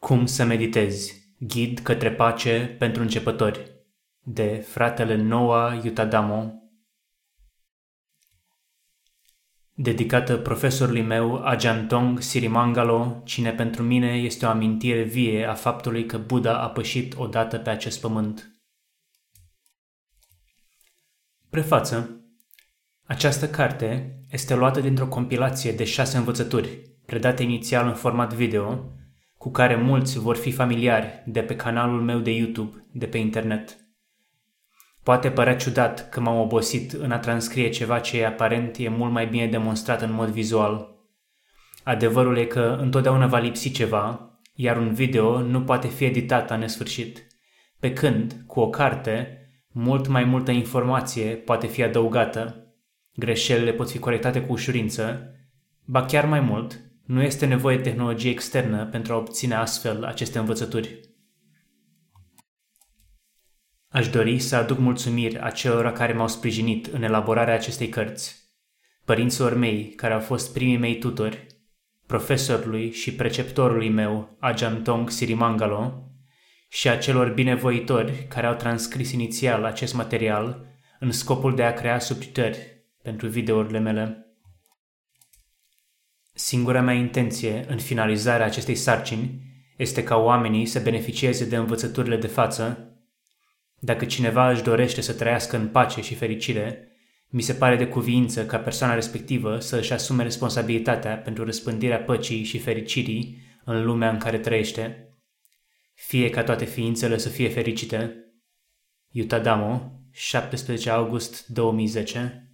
Cum să meditezi? Ghid către pace pentru începători de fratele Noah Yutadamo Dedicată profesorului meu Ajantong Sirimangalo, cine pentru mine este o amintire vie a faptului că Buddha a pășit odată pe acest pământ. Prefață Această carte este luată dintr-o compilație de șase învățături, predate inițial în format video, cu care mulți vor fi familiari de pe canalul meu de YouTube, de pe internet. Poate părea ciudat că m-am obosit în a transcrie ceva ce aparent e mult mai bine demonstrat în mod vizual. Adevărul e că întotdeauna va lipsi ceva, iar un video nu poate fi editat la nesfârșit. Pe când, cu o carte, mult mai multă informație poate fi adăugată. Greșelile pot fi corectate cu ușurință, ba chiar mai mult, nu este nevoie de tehnologie externă pentru a obține astfel aceste învățături. Aș dori să aduc mulțumiri acelora care m-au sprijinit în elaborarea acestei cărți, părinților mei care au fost primii mei tutori, profesorului și preceptorului meu, Ajantong Sirimangalo, și acelor binevoitori care au transcris inițial acest material în scopul de a crea subtitări pentru videourile mele. Singura mea intenție în finalizarea acestei sarcini este ca oamenii să beneficieze de învățăturile de față. Dacă cineva își dorește să trăiască în pace și fericire, mi se pare de cuviință ca persoana respectivă să își asume responsabilitatea pentru răspândirea păcii și fericirii în lumea în care trăiește. Fie ca toate ființele să fie fericite. Yutadamo, 17 august 2010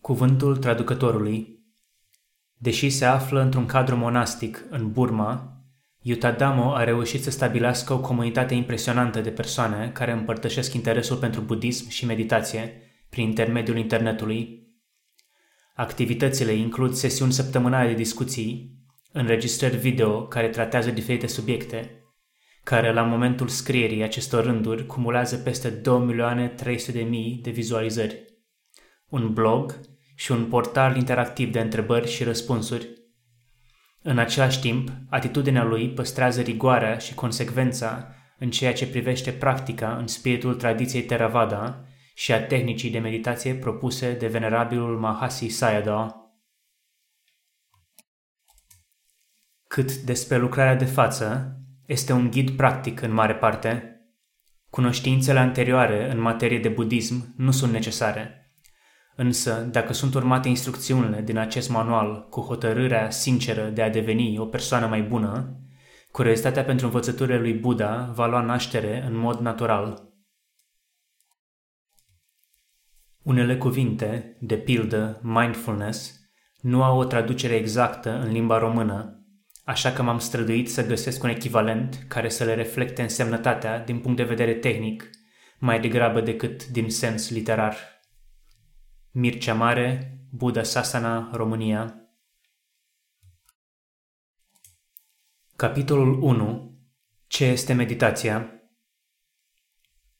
Cuvântul traducătorului Deși se află într-un cadru monastic în Burma, Yutadamo a reușit să stabilească o comunitate impresionantă de persoane care împărtășesc interesul pentru budism și meditație prin intermediul internetului. Activitățile includ sesiuni săptămânale de discuții, înregistrări video care tratează diferite subiecte, care la momentul scrierii acestor rânduri cumulează peste 2.300.000 de vizualizări, un blog și un portal interactiv de întrebări și răspunsuri. În același timp, atitudinea lui păstrează rigoarea și consecvența în ceea ce privește practica în spiritul tradiției Theravada și a tehnicii de meditație propuse de venerabilul Mahasi Sayadaw. Cât despre lucrarea de față, este un ghid practic în mare parte. Cunoștințele anterioare în materie de budism nu sunt necesare – Însă, dacă sunt urmate instrucțiunile din acest manual cu hotărârea sinceră de a deveni o persoană mai bună, curiozitatea pentru învățăturile lui Buddha va lua naștere în mod natural. Unele cuvinte, de pildă mindfulness, nu au o traducere exactă în limba română, așa că m-am străduit să găsesc un echivalent care să le reflecte însemnătatea din punct de vedere tehnic, mai degrabă decât din sens literar. Mircea Mare, Buddha Sasana, România Capitolul 1. Ce este meditația?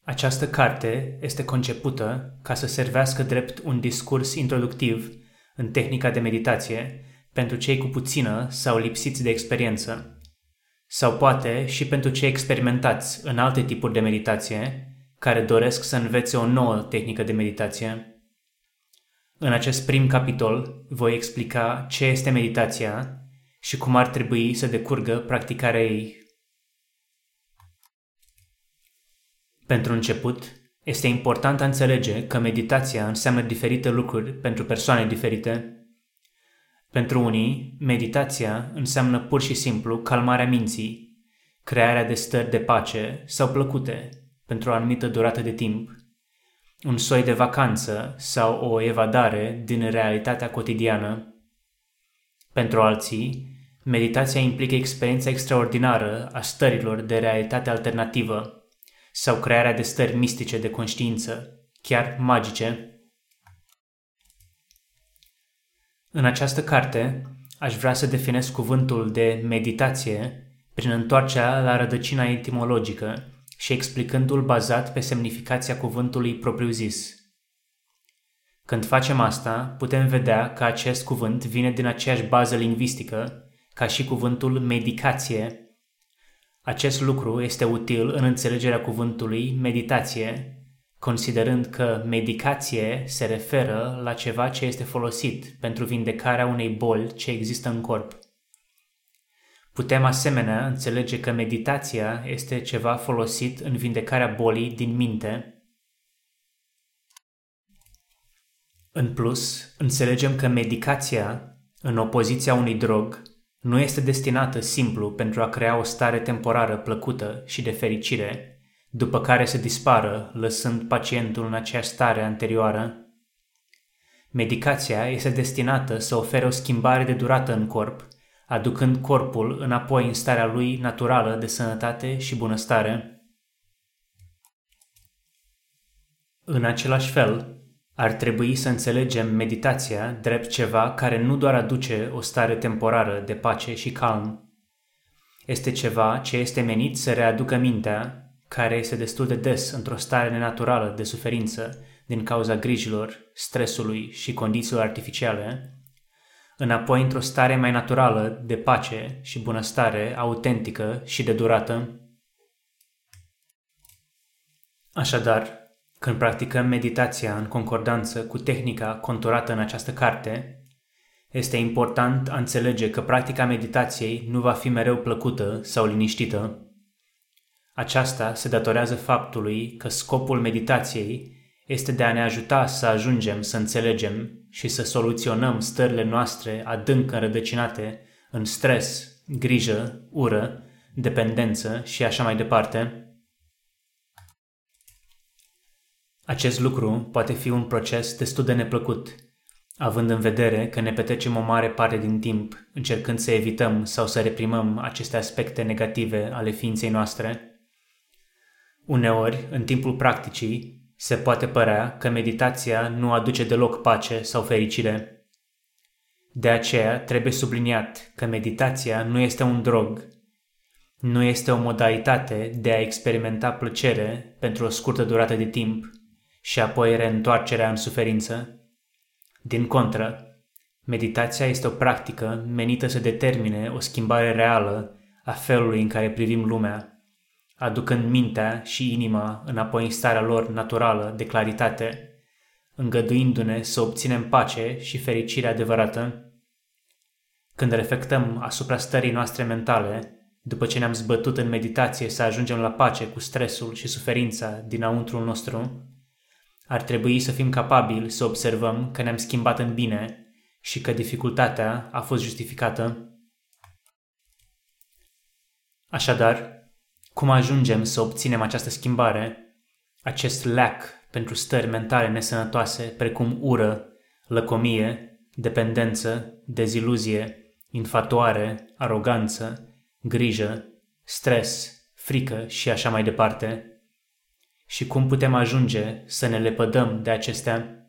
Această carte este concepută ca să servească drept un discurs introductiv în tehnica de meditație pentru cei cu puțină sau lipsiți de experiență, sau poate și pentru cei experimentați în alte tipuri de meditație care doresc să învețe o nouă tehnică de meditație. În acest prim capitol voi explica ce este meditația și cum ar trebui să decurgă practicarea ei. Pentru început, este important a înțelege că meditația înseamnă diferite lucruri pentru persoane diferite. Pentru unii, meditația înseamnă pur și simplu calmarea minții, crearea de stări de pace sau plăcute pentru o anumită durată de timp un soi de vacanță sau o evadare din realitatea cotidiană. Pentru alții, meditația implică experiența extraordinară a stărilor de realitate alternativă sau crearea de stări mistice de conștiință, chiar magice. În această carte, aș vrea să definez cuvântul de meditație prin întoarcerea la rădăcina etimologică și explicându-l bazat pe semnificația cuvântului propriu-zis. Când facem asta, putem vedea că acest cuvânt vine din aceeași bază lingvistică ca și cuvântul medicație. Acest lucru este util în înțelegerea cuvântului meditație, considerând că medicație se referă la ceva ce este folosit pentru vindecarea unei boli ce există în corp. Putem asemenea înțelege că meditația este ceva folosit în vindecarea bolii din minte. În plus, înțelegem că medicația, în opoziția unui drog, nu este destinată simplu pentru a crea o stare temporară plăcută și de fericire, după care să dispară, lăsând pacientul în aceeași stare anterioară. Medicația este destinată să ofere o schimbare de durată în corp, aducând corpul înapoi în starea lui naturală de sănătate și bunăstare. În același fel, ar trebui să înțelegem meditația drept ceva care nu doar aduce o stare temporară de pace și calm. Este ceva ce este menit să readucă mintea, care este destul de des într-o stare nenaturală de suferință din cauza grijilor, stresului și condițiilor artificiale, înapoi într-o stare mai naturală de pace și bunăstare autentică și de durată. Așadar, când practicăm meditația în concordanță cu tehnica conturată în această carte, este important a înțelege că practica meditației nu va fi mereu plăcută sau liniștită. Aceasta se datorează faptului că scopul meditației este de a ne ajuta să ajungem să înțelegem și să soluționăm stările noastre adânc înrădăcinate în stres, grijă, ură, dependență și așa mai departe, Acest lucru poate fi un proces destul de neplăcut, având în vedere că ne petrecem o mare parte din timp încercând să evităm sau să reprimăm aceste aspecte negative ale ființei noastre. Uneori, în timpul practicii, se poate părea că meditația nu aduce deloc pace sau fericire. De aceea trebuie subliniat că meditația nu este un drog, nu este o modalitate de a experimenta plăcere pentru o scurtă durată de timp – și apoi reîntoarcerea în suferință. Din contră, meditația este o practică menită să determine o schimbare reală a felului în care privim lumea, aducând mintea și inima înapoi în starea lor naturală de claritate, îngăduindu-ne să obținem pace și fericire adevărată. Când reflectăm asupra stării noastre mentale, după ce ne-am zbătut în meditație să ajungem la pace cu stresul și suferința dinăuntrul nostru, ar trebui să fim capabili să observăm că ne-am schimbat în bine și că dificultatea a fost justificată. Așadar, cum ajungem să obținem această schimbare, acest lack pentru stări mentale nesănătoase precum ură, lăcomie, dependență, deziluzie, infatuare, aroganță, grijă, stres, frică și așa mai departe – și cum putem ajunge să ne lepădăm de acestea.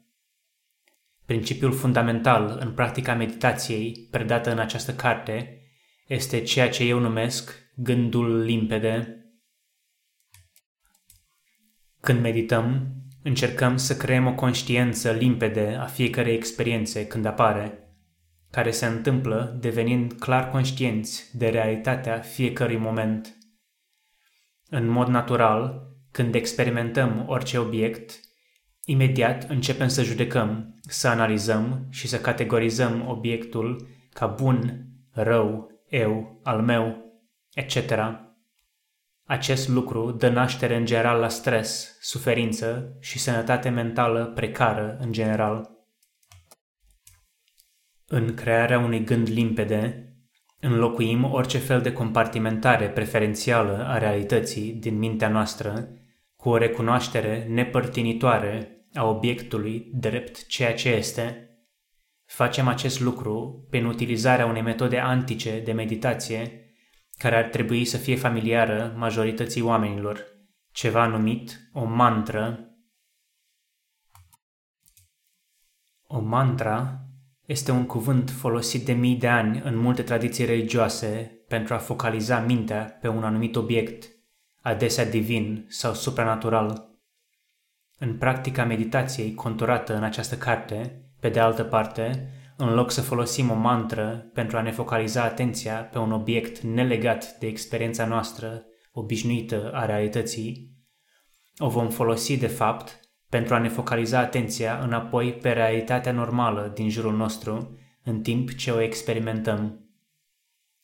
Principiul fundamental în practica meditației predată în această carte este ceea ce eu numesc gândul limpede. Când medităm, încercăm să creăm o conștiență limpede a fiecărei experiențe când apare, care se întâmplă devenind clar conștienți de realitatea fiecărui moment. În mod natural, când experimentăm orice obiect, imediat începem să judecăm, să analizăm și să categorizăm obiectul ca bun, rău, eu, al meu, etc. Acest lucru dă naștere în general la stres, suferință și sănătate mentală precară în general. În crearea unui gând limpede, înlocuim orice fel de compartimentare preferențială a realității din mintea noastră cu o recunoaștere nepărtinitoare a obiectului drept ceea ce este, facem acest lucru prin utilizarea unei metode antice de meditație care ar trebui să fie familiară majorității oamenilor, ceva numit o mantră. O mantra este un cuvânt folosit de mii de ani în multe tradiții religioase pentru a focaliza mintea pe un anumit obiect – adesea divin sau supranatural. În practica meditației conturată în această carte, pe de altă parte, în loc să folosim o mantră pentru a ne focaliza atenția pe un obiect nelegat de experiența noastră obișnuită a realității, o vom folosi de fapt pentru a ne focaliza atenția înapoi pe realitatea normală din jurul nostru, în timp ce o experimentăm.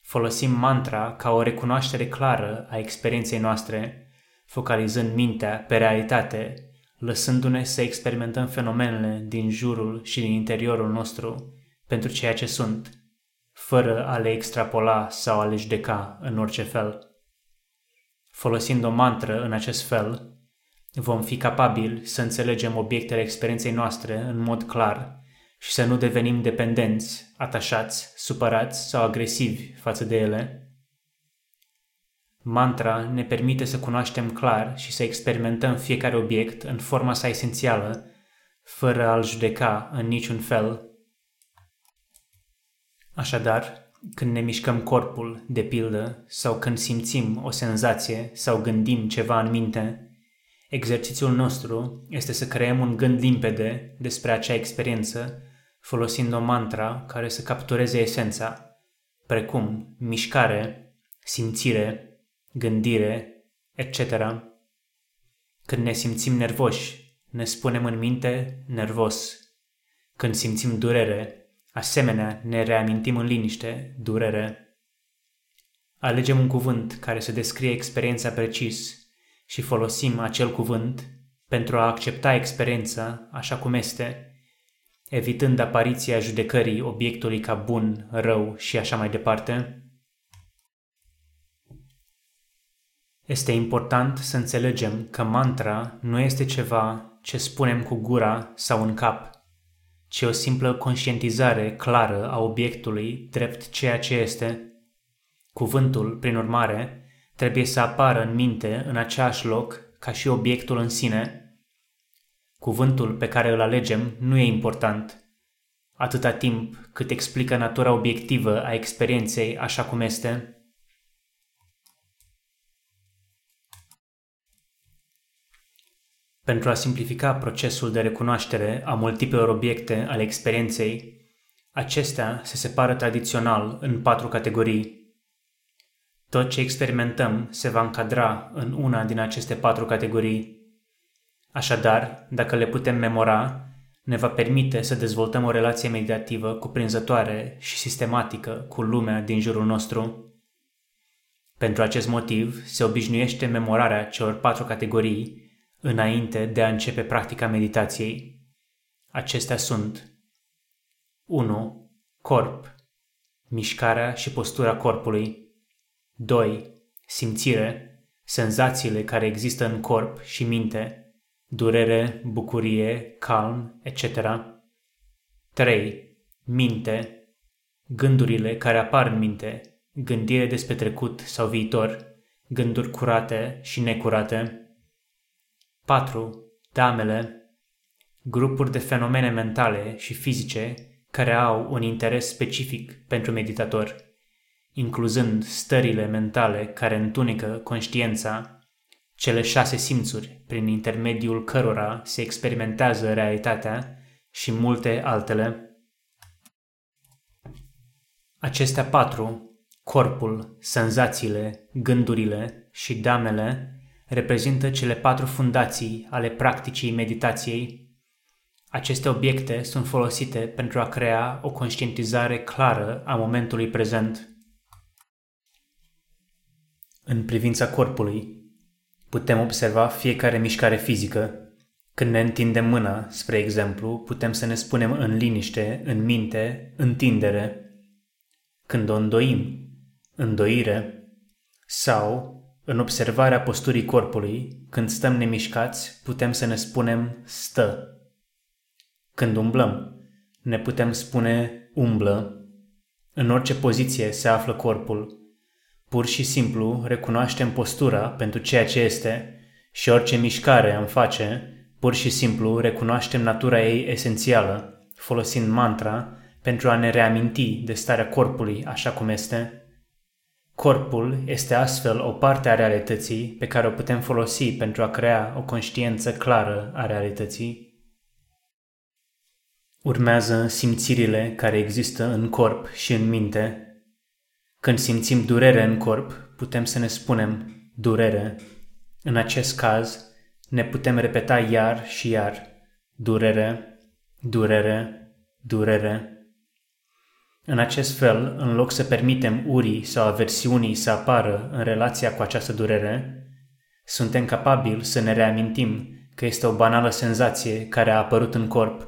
Folosim mantra ca o recunoaștere clară a experienței noastre, focalizând mintea pe realitate, lăsându-ne să experimentăm fenomenele din jurul și din interiorul nostru pentru ceea ce sunt, fără a le extrapola sau a le judeca în orice fel. Folosind o mantră în acest fel, vom fi capabili să înțelegem obiectele experienței noastre în mod clar și să nu devenim dependenți, atașați, supărați sau agresivi față de ele. Mantra ne permite să cunoaștem clar și să experimentăm fiecare obiect în forma sa esențială, fără a-l judeca în niciun fel. Așadar, când ne mișcăm corpul, de pildă, sau când simțim o senzație sau gândim ceva în minte, Exercițiul nostru este să creăm un gând limpede despre acea experiență, folosind o mantra care să captureze esența, precum mișcare, simțire, gândire, etc. Când ne simțim nervoși, ne spunem în minte nervos. Când simțim durere, asemenea ne reamintim în liniște durere. Alegem un cuvânt care să descrie experiența precis și folosim acel cuvânt pentru a accepta experiența așa cum este, evitând apariția judecării obiectului ca bun, rău și așa mai departe, este important să înțelegem că mantra nu este ceva ce spunem cu gura sau în cap, ci o simplă conștientizare clară a obiectului drept ceea ce este. Cuvântul, prin urmare, trebuie să apară în minte în același loc ca și obiectul în sine. Cuvântul pe care îl alegem nu e important, atâta timp cât explică natura obiectivă a experienței așa cum este. Pentru a simplifica procesul de recunoaștere a multiplelor obiecte ale experienței, acestea se separă tradițional în patru categorii. Tot ce experimentăm se va încadra în una din aceste patru categorii. Așadar, dacă le putem memora, ne va permite să dezvoltăm o relație meditativă cuprinzătoare și sistematică cu lumea din jurul nostru. Pentru acest motiv, se obișnuiește memorarea celor patru categorii înainte de a începe practica meditației. Acestea sunt 1. Corp Mișcarea și postura corpului 2. Simțire, senzațiile care există în corp și minte, durere, bucurie, calm, etc. 3. Minte, gândurile care apar în minte, gândire despre trecut sau viitor, gânduri curate și necurate. 4. Damele, grupuri de fenomene mentale și fizice care au un interes specific pentru meditator incluzând stările mentale care întunecă conștiința, cele șase simțuri prin intermediul cărora se experimentează realitatea și multe altele. Acestea patru, corpul, senzațiile, gândurile și damele, reprezintă cele patru fundații ale practicii meditației. Aceste obiecte sunt folosite pentru a crea o conștientizare clară a momentului prezent. În privința corpului, putem observa fiecare mișcare fizică. Când ne întindem mâna, spre exemplu, putem să ne spunem în liniște, în minte, întindere. Când o îndoim, îndoire. Sau, în observarea posturii corpului, când stăm nemișcați, putem să ne spunem stă. Când umblăm, ne putem spune umblă. În orice poziție se află corpul, Pur și simplu recunoaștem postura pentru ceea ce este și orice mișcare am face, pur și simplu recunoaștem natura ei esențială, folosind mantra pentru a ne reaminti de starea corpului așa cum este. Corpul este astfel o parte a realității pe care o putem folosi pentru a crea o conștiință clară a realității. Urmează simțirile care există în corp și în minte. Când simțim durere în corp, putem să ne spunem durere. În acest caz, ne putem repeta iar și iar durere, durere, durere. În acest fel, în loc să permitem urii sau aversiunii să apară în relația cu această durere, suntem capabili să ne reamintim că este o banală senzație care a apărut în corp,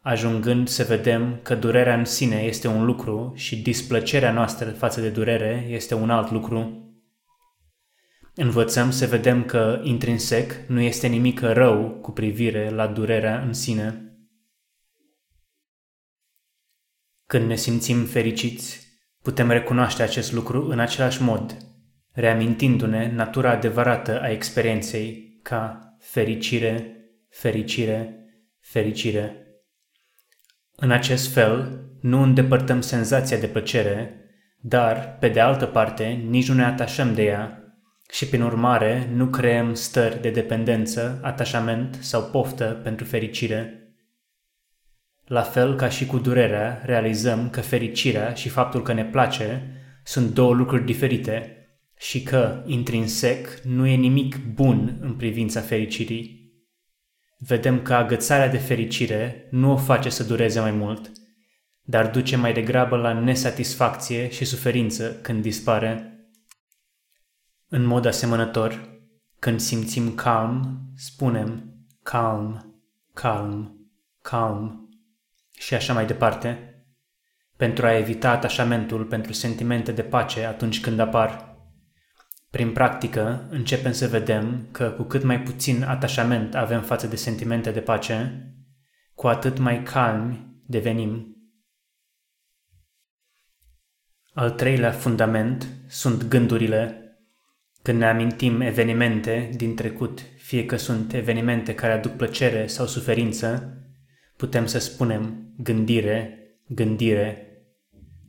ajungând să vedem că durerea în sine este un lucru și displăcerea noastră față de durere este un alt lucru. Învățăm să vedem că, intrinsec, nu este nimic rău cu privire la durerea în sine. Când ne simțim fericiți, putem recunoaște acest lucru în același mod, reamintindu-ne natura adevărată a experienței ca fericire, fericire, fericire. În acest fel, nu îndepărtăm senzația de plăcere, dar, pe de altă parte, nici nu ne atașăm de ea și, prin urmare, nu creăm stări de dependență, atașament sau poftă pentru fericire. La fel ca și cu durerea, realizăm că fericirea și faptul că ne place sunt două lucruri diferite și că, intrinsec, nu e nimic bun în privința fericirii. Vedem că agățarea de fericire nu o face să dureze mai mult, dar duce mai degrabă la nesatisfacție și suferință când dispare. În mod asemănător, când simțim calm, spunem calm, calm, calm și așa mai departe, pentru a evita atașamentul pentru sentimente de pace atunci când apar. Prin practică, începem să vedem că cu cât mai puțin atașament avem față de sentimente de pace, cu atât mai calmi devenim. Al treilea fundament sunt gândurile. Când ne amintim evenimente din trecut, fie că sunt evenimente care aduc plăcere sau suferință, putem să spunem gândire, gândire,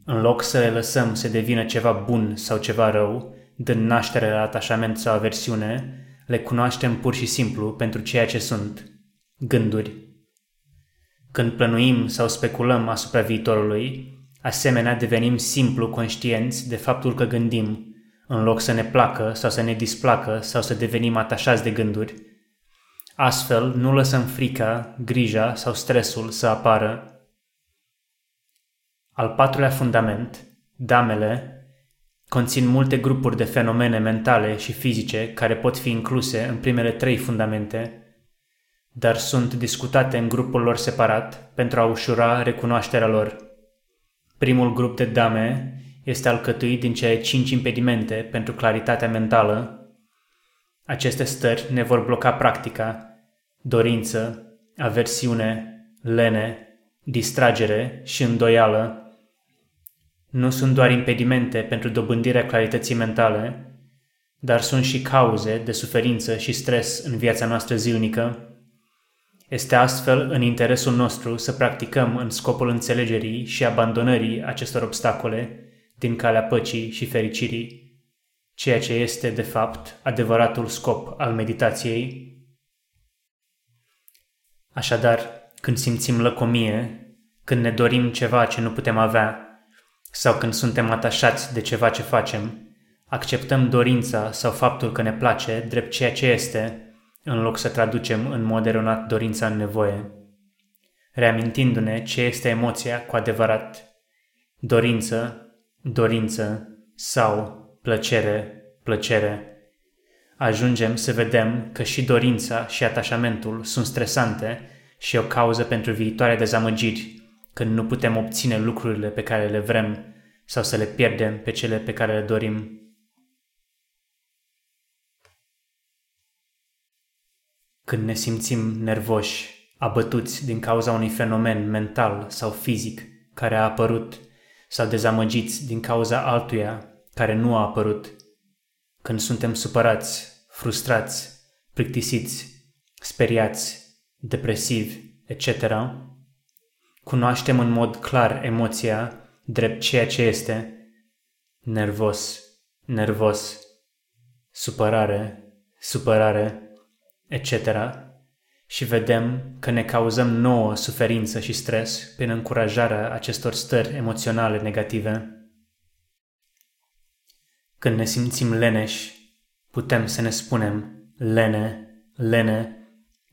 în loc să le lăsăm să devină ceva bun sau ceva rău, dând naștere la atașament sau aversiune, le cunoaștem pur și simplu pentru ceea ce sunt, gânduri. Când plănuim sau speculăm asupra viitorului, asemenea devenim simplu conștienți de faptul că gândim, în loc să ne placă sau să ne displacă sau să devenim atașați de gânduri, Astfel, nu lăsăm frica, grija sau stresul să apară. Al patrulea fundament, damele, conțin multe grupuri de fenomene mentale și fizice care pot fi incluse în primele trei fundamente, dar sunt discutate în grupul lor separat pentru a ușura recunoașterea lor. Primul grup de dame este alcătuit din cele cinci impedimente pentru claritatea mentală aceste stări ne vor bloca practica, dorință, aversiune, lene, distragere și îndoială. Nu sunt doar impedimente pentru dobândirea clarității mentale, dar sunt și cauze de suferință și stres în viața noastră zilnică. Este astfel în interesul nostru să practicăm în scopul înțelegerii și abandonării acestor obstacole din calea păcii și fericirii ceea ce este, de fapt, adevăratul scop al meditației. Așadar, când simțim lăcomie, când ne dorim ceva ce nu putem avea, sau când suntem atașați de ceva ce facem, acceptăm dorința sau faptul că ne place drept ceea ce este, în loc să traducem în mod eronat dorința în nevoie. Reamintindu-ne ce este emoția cu adevărat, dorință, dorință sau plăcere, plăcere, ajungem să vedem că și dorința și atașamentul sunt stresante și o cauză pentru viitoare dezamăgiri, când nu putem obține lucrurile pe care le vrem sau să le pierdem pe cele pe care le dorim. Când ne simțim nervoși, abătuți din cauza unui fenomen mental sau fizic care a apărut sau dezamăgiți din cauza altuia care nu a apărut, când suntem supărați, frustrați, plictisiți, speriați, depresivi, etc., cunoaștem în mod clar emoția drept ceea ce este nervos, nervos, supărare, supărare, etc. Și vedem că ne cauzăm nouă suferință și stres prin încurajarea acestor stări emoționale negative. Când ne simțim leneși, putem să ne spunem lene, lene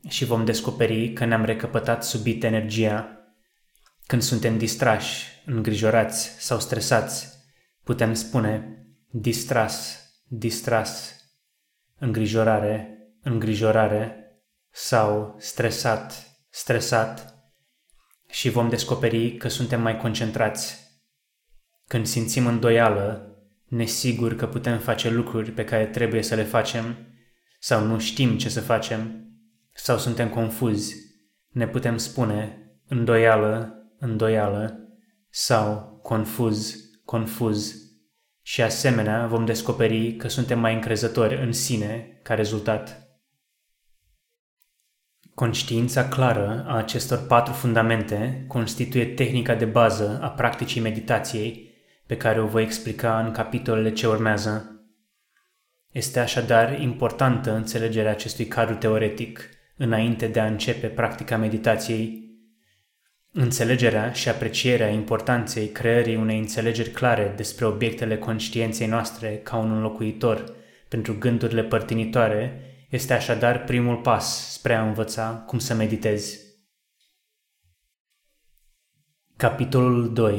și vom descoperi că ne-am recăpătat subit energia. Când suntem distrași, îngrijorați sau stresați, putem spune distras, distras, îngrijorare, îngrijorare sau stresat, stresat și vom descoperi că suntem mai concentrați. Când simțim îndoială, nesiguri că putem face lucruri pe care trebuie să le facem sau nu știm ce să facem sau suntem confuzi, ne putem spune îndoială, îndoială sau confuz, confuz și asemenea vom descoperi că suntem mai încrezători în sine ca rezultat. Conștiința clară a acestor patru fundamente constituie tehnica de bază a practicii meditației pe care o voi explica în capitolele ce urmează. Este așadar importantă înțelegerea acestui cadru teoretic înainte de a începe practica meditației. Înțelegerea și aprecierea importanței creării unei înțelegeri clare despre obiectele conștiinței noastre ca un înlocuitor pentru gândurile părtinitoare este așadar primul pas spre a învăța cum să meditezi. Capitolul 2